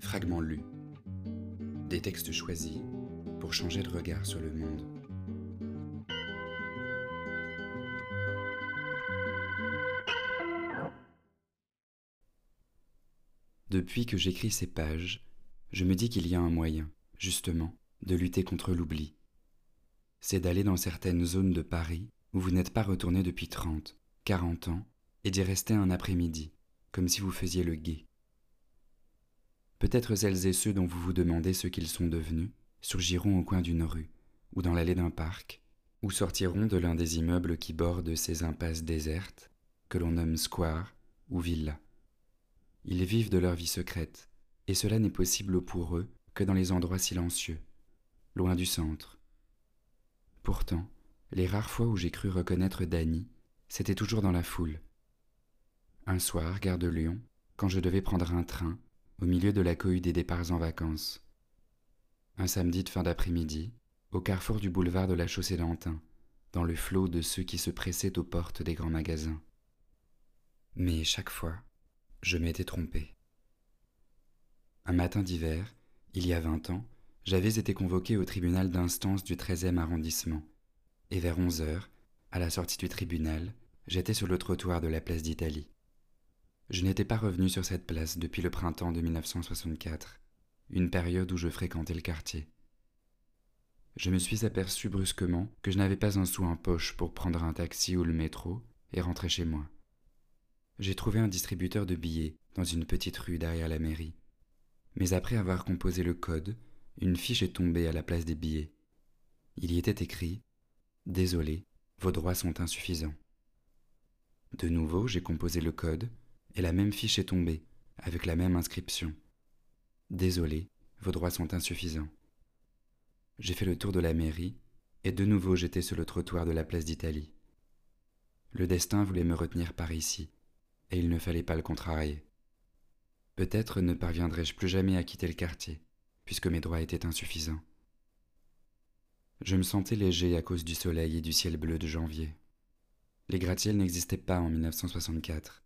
Fragments lus. Des textes choisis pour changer de regard sur le monde. Depuis que j'écris ces pages, je me dis qu'il y a un moyen, justement, de lutter contre l'oubli. C'est d'aller dans certaines zones de Paris où vous n'êtes pas retourné depuis 30, 40 ans et d'y rester un après-midi, comme si vous faisiez le guet. Peut-être celles et ceux dont vous vous demandez ce qu'ils sont devenus surgiront au coin d'une rue, ou dans l'allée d'un parc, ou sortiront de l'un des immeubles qui bordent ces impasses désertes, que l'on nomme square ou villa. Ils vivent de leur vie secrète, et cela n'est possible pour eux que dans les endroits silencieux, loin du centre. Pourtant, les rares fois où j'ai cru reconnaître Dany, c'était toujours dans la foule. Un soir, gare de Lyon, quand je devais prendre un train, au milieu de la cohue des départs en vacances. Un samedi de fin d'après-midi, au carrefour du boulevard de la chaussée d'Antin, dans le flot de ceux qui se pressaient aux portes des grands magasins. Mais chaque fois, je m'étais trompé. Un matin d'hiver, il y a vingt ans, j'avais été convoqué au tribunal d'instance du 13e arrondissement, et vers onze heures, à la sortie du tribunal, j'étais sur le trottoir de la place d'Italie. Je n'étais pas revenu sur cette place depuis le printemps de 1964, une période où je fréquentais le quartier. Je me suis aperçu brusquement que je n'avais pas un sou en poche pour prendre un taxi ou le métro et rentrer chez moi. J'ai trouvé un distributeur de billets dans une petite rue derrière la mairie. Mais après avoir composé le code, une fiche est tombée à la place des billets. Il y était écrit Désolé, vos droits sont insuffisants. De nouveau, j'ai composé le code, et la même fiche est tombée, avec la même inscription. Désolé, vos droits sont insuffisants. J'ai fait le tour de la mairie, et de nouveau j'étais sur le trottoir de la place d'Italie. Le destin voulait me retenir par ici, et il ne fallait pas le contrarier. Peut-être ne parviendrai-je plus jamais à quitter le quartier, puisque mes droits étaient insuffisants. Je me sentais léger à cause du soleil et du ciel bleu de janvier. Les gratte-ciels n'existaient pas en 1964,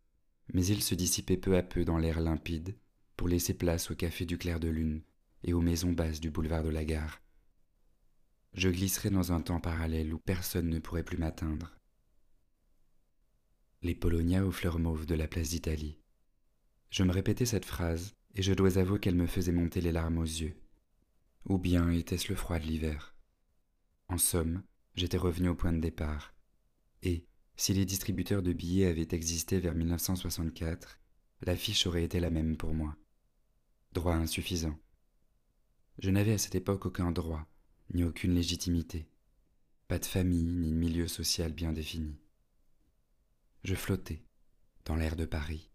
mais ils se dissipaient peu à peu dans l'air limpide pour laisser place au café du clair de lune et aux maisons basses du boulevard de la gare. Je glisserais dans un temps parallèle où personne ne pourrait plus m'atteindre. Les Polonia aux fleurs mauves de la place d'Italie. Je me répétais cette phrase et je dois avouer qu'elle me faisait monter les larmes aux yeux. Ou bien était-ce le froid de l'hiver? En somme, j'étais revenu au point de départ. Et, si les distributeurs de billets avaient existé vers 1964, l'affiche aurait été la même pour moi. Droit insuffisant. Je n'avais à cette époque aucun droit, ni aucune légitimité. Pas de famille, ni de milieu social bien défini. Je flottais, dans l'air de Paris,